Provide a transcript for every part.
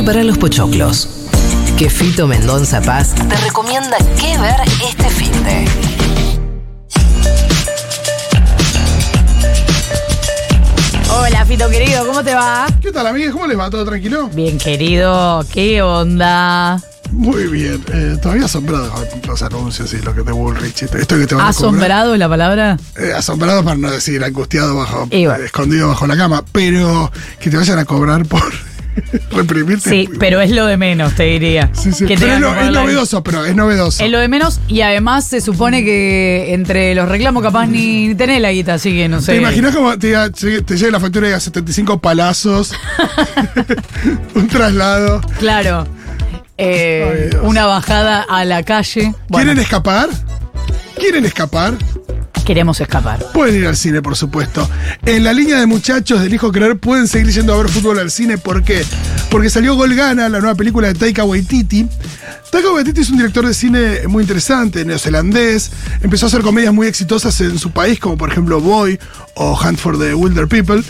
preparar los pochoclos. Que Fito Mendonza Paz te recomienda qué ver este fin de. Hola, Fito querido, ¿cómo te va? ¿Qué tal, amigues? ¿Cómo les va? ¿Todo tranquilo? Bien, querido, ¿qué onda? Muy bien. Eh, todavía asombrado con los anuncios y lo que te Bullrich. Esto que te van a ¿Asombrado es la palabra? Eh, asombrado para no decir angustiado bajo, bueno. escondido bajo la cama. Pero que te vayan a cobrar por reprimirte. Sí, muy- pero es lo de menos, te diría. Sí, sí. Que Pero es, novedoso, pero es novedoso. Es lo de menos y además se supone que entre los reclamos capaz ni, ni tenés la guita, así que no sé. ¿Te imaginas cómo te, llega la factura y a 75 palazos? un traslado. Claro. Eh, Ay, una bajada a la calle. Bueno, ¿Quieren escapar? ¿Quieren escapar? Queremos escapar. Pueden ir al cine, por supuesto. En la línea de muchachos del Hijo Creer pueden seguir yendo a ver fútbol al cine. ¿Por qué? Porque salió Gol Gana, la nueva película de Taika Waititi. Taika Waititi es un director de cine muy interesante, neozelandés. Empezó a hacer comedias muy exitosas en su país, como por ejemplo Boy o Hunt for the Wilder People.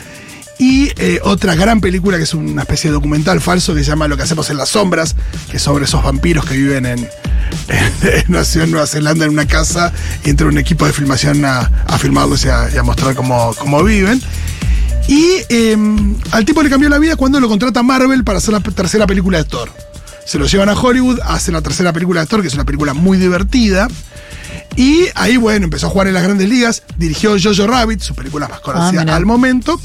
Y eh, otra gran película que es una especie de documental falso que se llama Lo que hacemos en las sombras, que es sobre esos vampiros que viven en, en, nació en Nueva Zelanda en una casa y entra un equipo de filmación a, a filmarlos y a, y a mostrar cómo, cómo viven. Y eh, al tipo le cambió la vida cuando lo contrata Marvel para hacer la tercera película de Thor. Se lo llevan a Hollywood, hace la tercera película de Thor, que es una película muy divertida. Y ahí, bueno, empezó a jugar en las grandes ligas, dirigió Jojo Rabbit, su película más conocida mira. al momento.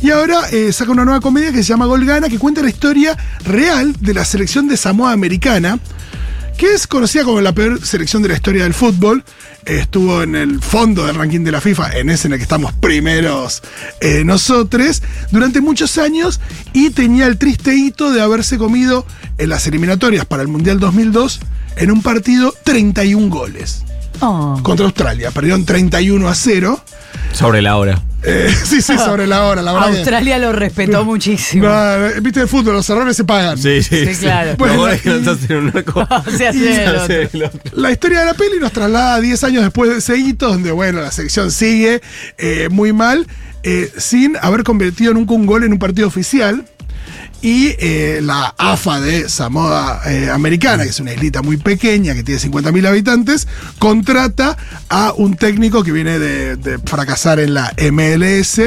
Y ahora eh, saca una nueva comedia que se llama Gol Gana, que cuenta la historia real de la selección de Samoa Americana, que es conocida como la peor selección de la historia del fútbol. Estuvo en el fondo del ranking de la FIFA, en ese en el que estamos primeros eh, nosotros, durante muchos años y tenía el triste hito de haberse comido en las eliminatorias para el Mundial 2002 en un partido 31 goles Oh. contra Australia. Perdieron 31 a 0. Sobre la hora. Eh, sí, sí, sobre la hora, la verdad. que- Australia lo respetó muchísimo. No, eh, Viste el fútbol, los errores se pagan. Sí, sí. Sí, claro. Bueno, es que no se hacen un arco. Se hace el otro. el otro. La historia de la peli nos traslada a 10 años después de ese hito, donde, bueno, la selección sigue eh, muy mal, eh, sin haber convertido nunca un gol en un partido oficial. Y eh, la AFA de Samoa eh, Americana, que es una islita muy pequeña, que tiene 50.000 habitantes, contrata a un técnico que viene de, fracasar en la MLS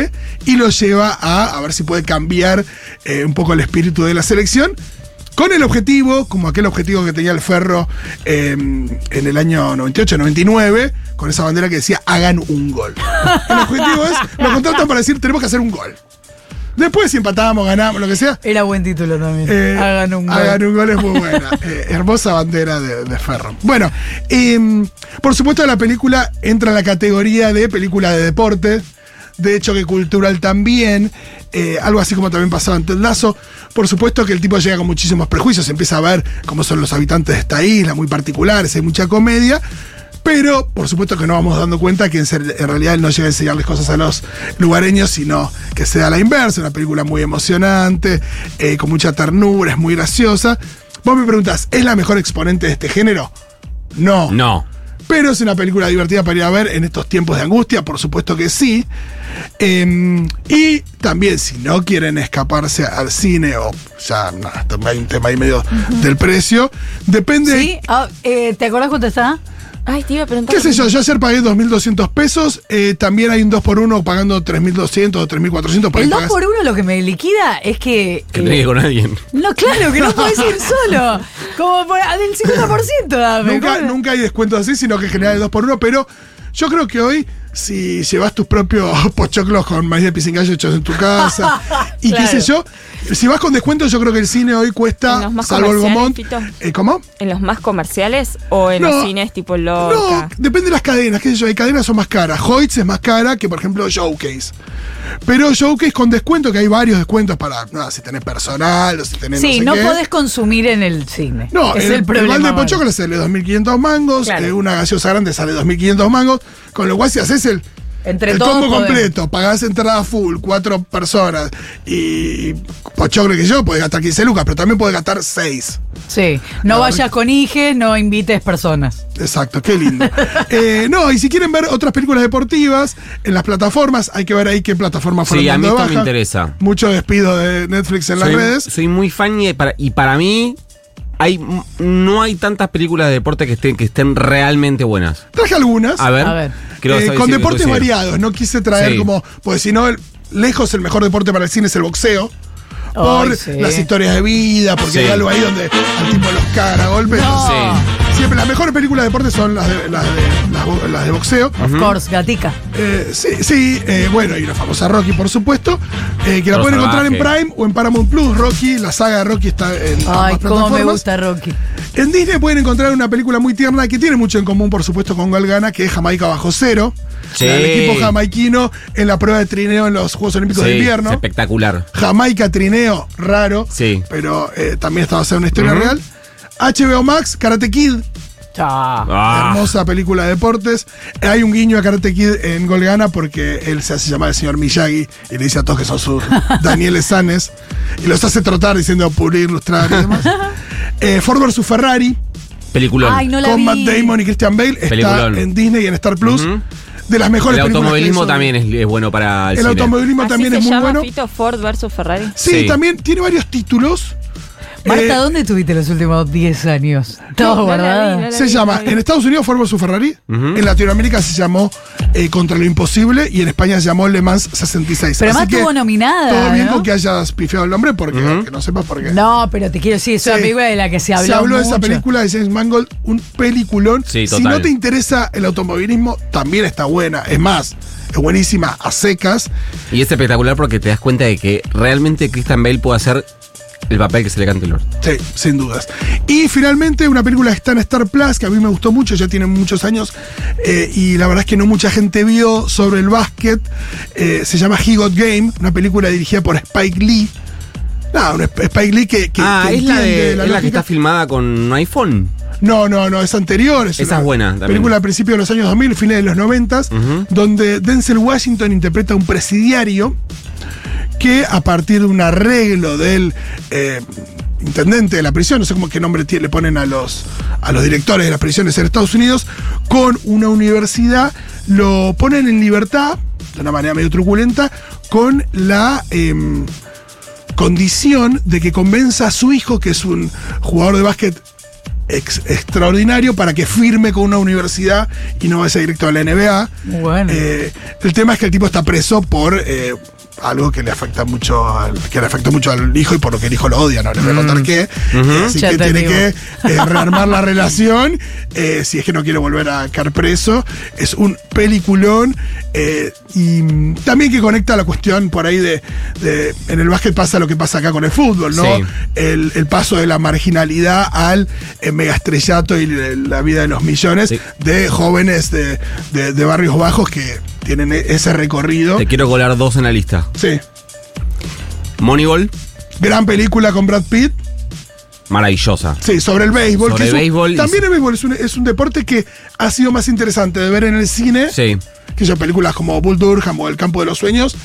y lo lleva a, ver si puede cambiar eh, un poco el espíritu de la selección. Con el objetivo, como aquel objetivo que tenía el Ferro eh, en el año 98-99, con esa bandera que decía hagan un gol. El objetivo es, lo contratan para decir tenemos que hacer un gol. Después si empatamos, ganamos, lo que sea. Era buen título también. eh, Hagan un gol. Hagan un gol es muy buena. Eh, hermosa bandera de, de Ferro. Bueno, eh, por supuesto la película entra en la categoría de película de deporte, de choque cultural también, eh, algo así como también pasaba en Ted. Por supuesto que el tipo llega con muchísimos prejuicios, empieza a ver cómo son los habitantes de esta isla, muy particulares, hay mucha comedia. Pero, por supuesto que no vamos dando cuenta que en, ser- en realidad él no llega a enseñarles cosas a los lugareños, sino que sea la inversa, una película muy emocionante, eh, con mucha ternura, es muy graciosa. Vos me preguntás, ¿es la mejor exponente de este género? No. No. Pero es una película divertida para ir a ver en estos tiempos de angustia, por supuesto que sí. Eh, y también, si no quieren escaparse al cine, o ya no, hay un tema ahí medio del precio, depende. ¿Sí? Ah, eh, ¿Te acordás cuánto está? Ay, te iba a preguntar. ¿Qué sé yo? Yo ayer pagué 2.200 pesos. eh, también hay un 2x1 pagando 3.200 o 3.400. por ahí El 2 pagás- por 1 lo que me liquida es que. Que eh, tenés con alguien. no, claro, que no podés ir solo. Como por, ah, del 50% dame. Nunca, nunca hay descuentos así, sino que en general es 2x1. Pero yo creo que hoy, si llevas tus propios pochoclos con maíz de pisingallo hechos en tu casa y Claro. qué sé yo, si vas con descuento, yo creo que el cine hoy ¿En cuesta, salvo el Gomont. Eh, ¿Cómo? ¿En los más comerciales o en No, los cines tipo No, Lorca? depende de las cadenas, qué sé yo, hay cadenas son más caras. Hoyts es más cara que, por ejemplo, Showcase. Pero Showcase con descuento, que hay varios descuentos para, nada, si tenés personal o si tenés Sí, sé no qué. podés consumir en el cine. No, es el, el, problema. balde de bueno. pochoclo sale 2.500 mangos, Claro. eh, una gaseosa grande sale 2.500 mangos, con lo cual si haces el, Entre el todos combo podemos. completo, pagás entrada full, cuatro personas y pochoclo que yo, podés gastar 15 lucas, pero también podés gastar 6. Sí. No vayas con hijes, no invites personas. Exacto, qué lindo. Eh, no, y si quieren ver otras películas deportivas en las plataformas, hay que ver ahí qué plataformas fueron Sí, a mí dando esto me baja. interesa. Mucho despido de Netflix en las soy, redes. soy muy fan y para, y para mí hay, no hay tantas películas de deporte que estén, que estén realmente buenas. Traje algunas. A ver. A ver. quiero eh, con deportes variados. No quise traer Sí. como. Pues si no, lejos el mejor deporte para el cine es el boxeo. Por Ay, sí. las historias de vida, porque Sí. hay algo ahí donde al tipo los cagan a golpes. No. Sí. Siempre las mejores películas de deporte son las de, las de, las bo- las de boxeo. Of course, gatica. Eh, sí, sí eh, bueno, y la famosa Rocky, por supuesto, eh, que la pueden encontrar en. Prime o en Paramount Plus. Rocky, la saga de Rocky está en Ay, ambas cómo me plataformas. gusta Rocky. En Disney pueden encontrar una película muy tierna que tiene mucho en común, por supuesto, con Galgana, que es Jamaica bajo cero. Sí. El equipo jamaiquino en la prueba de trineo en los Juegos Olímpicos de Sí, Invierno. es espectacular. Jamaica trineo, raro. Sí. Pero eh, también está basada en una historia real. HBO Max, Karate Kid. Ah, hermosa película de deportes. Hay un guiño a Karate Kid en Golgana porque él se hace llamar el señor Miyagi y le dice a todos que son sus Daniel Sanes y los hace trotar diciendo pulir, lustrar y demás. Eh, Ford vs Ferrari peliculón. Ay, no la con vi. Matt Damon y Christian Bale está en Disney y en Star Plus. De las mejores el automovilismo también es, es bueno para el, El cine. automovilismo ¿Así también se es muy llama bueno. Fito Ford versus Ferrari? Sí, Sí. también tiene varios títulos. Marta, Eh, ¿dónde estuviste los últimos 10 años? Todo no Se vi, llama, en Estados Unidos fue vs Ferrari, en Latinoamérica se llamó eh, Contra lo Imposible y en España se llamó Le Mans 66. Pero Así además estuvo nominada. Todo bien ¿no? con que hayas pifiado el nombre, porque no sepas por qué. No, pero te quiero decir, es una Sí. película de la que se habló. Se habló de esa película de James Mangold, un peliculón. Sí, si total. no te interesa el automovilismo, también está buena. Es más, es buenísima a secas. Y es espectacular porque te das cuenta de que realmente Christian Bale puede hacer el papel que se le cante el orto. Sí, sin dudas. Y finalmente una película que está en Star Plus, que a mí me gustó mucho, ya tiene muchos años, eh, y la verdad es que no mucha gente vio sobre el básquet. Eh, se llama He Got Game, una película dirigida por Spike Lee. No, un Spike Lee que, que- ah, que es la, de, es la que lógica. está filmada con un iPhone. No, no, no, es anterior. Es Esa es buena también. Película a principios de los años 2000, fines de los 90, Ujú. donde Denzel Washington interpreta a un presidiario que a partir de un arreglo del eh, intendente de la prisión, no sé cómo qué nombre le ponen a los, a los directores de las prisiones en Estados Unidos, con una universidad, lo ponen en libertad, de una manera medio truculenta, con la... em, condición de que convenza a su hijo, que es un jugador de básquet ex- extraordinario, para que firme con una universidad y no vaya directo a la NBA. Bueno. Eh, el tema es que el tipo está preso por eh, algo que le afecta mucho al, que le afectó mucho al hijo y por lo que el hijo lo odia, no les voy a contar qué. Eh, así Ya que tiene digo. que eh, rearmar la relación eh, si es que no quiere volver a caer preso. Es un peliculón eh, y también que conecta la cuestión por ahí de, de- en el básquet pasa lo que pasa acá con el fútbol, ¿no? Sí. El, el paso de la marginalidad al eh, megaestrellato y la vida de los millones Sí. de jóvenes de, de- de barrios bajos que tienen e- ese recorrido. Te quiero colar dos en la lista. Sí. Moneyball, Gran película con Brad Pitt. Maravillosa. Sí, sobre el béisbol. Sobre que es un- béisbol y- también el béisbol es un, es un deporte que ha sido más interesante de ver en el cine Sí. que son películas como Bull Durham o El campo de los sueños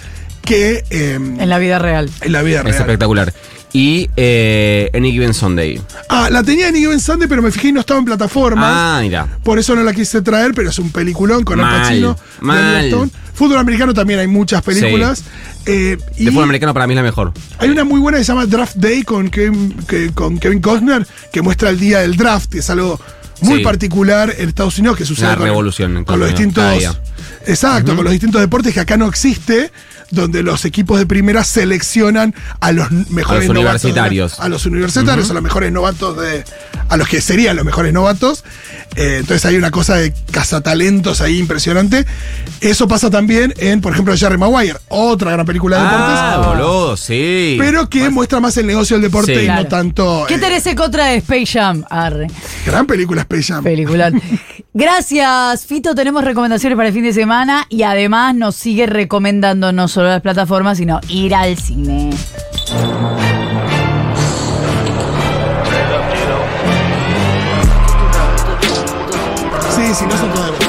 que eh, En la vida real. en la vida Es real. espectacular. Y eh, Any Given Sunday. Ah, la tenía en Even Sunday, pero me fijé y no estaba en plataformas. Ah, mira. Por eso no la quise traer, pero es un peliculón con Al Pacino, mal. Stone. Fútbol americano también hay muchas películas. Eh, y De fútbol americano para mí es la mejor. hay una muy buena que se llama Draft Day con Kevin, que- con Kevin Costner, que muestra el día del draft, que es algo muy Sí. particular en Estados Unidos que sucede Una con, revolución en con los distintos. Exacto, con los distintos deportes que acá no existe, donde los equipos de primera seleccionan a los mejores A los novatos de la- universitarios. a los universitarios, a los mejores novatos de. a los que serían los mejores novatos. Eh, entonces hay una cosa de cazatalentos ahí impresionante. Eso pasa también en, por ejemplo, Jerry Maguire, otra gran película de Ah, deportes. boludo, sí. Pero que muestra más el negocio del deporte Sí. y no Claro. tanto. ¿Qué eh, en contra de Space Jam? Arre. gran película Space Jam. Película. Gracias, Fito. Tenemos recomendaciones para el fin de semana y además nos sigue recomendando no solo las plataformas, sino ir al cine. Sí, sí, no son todas.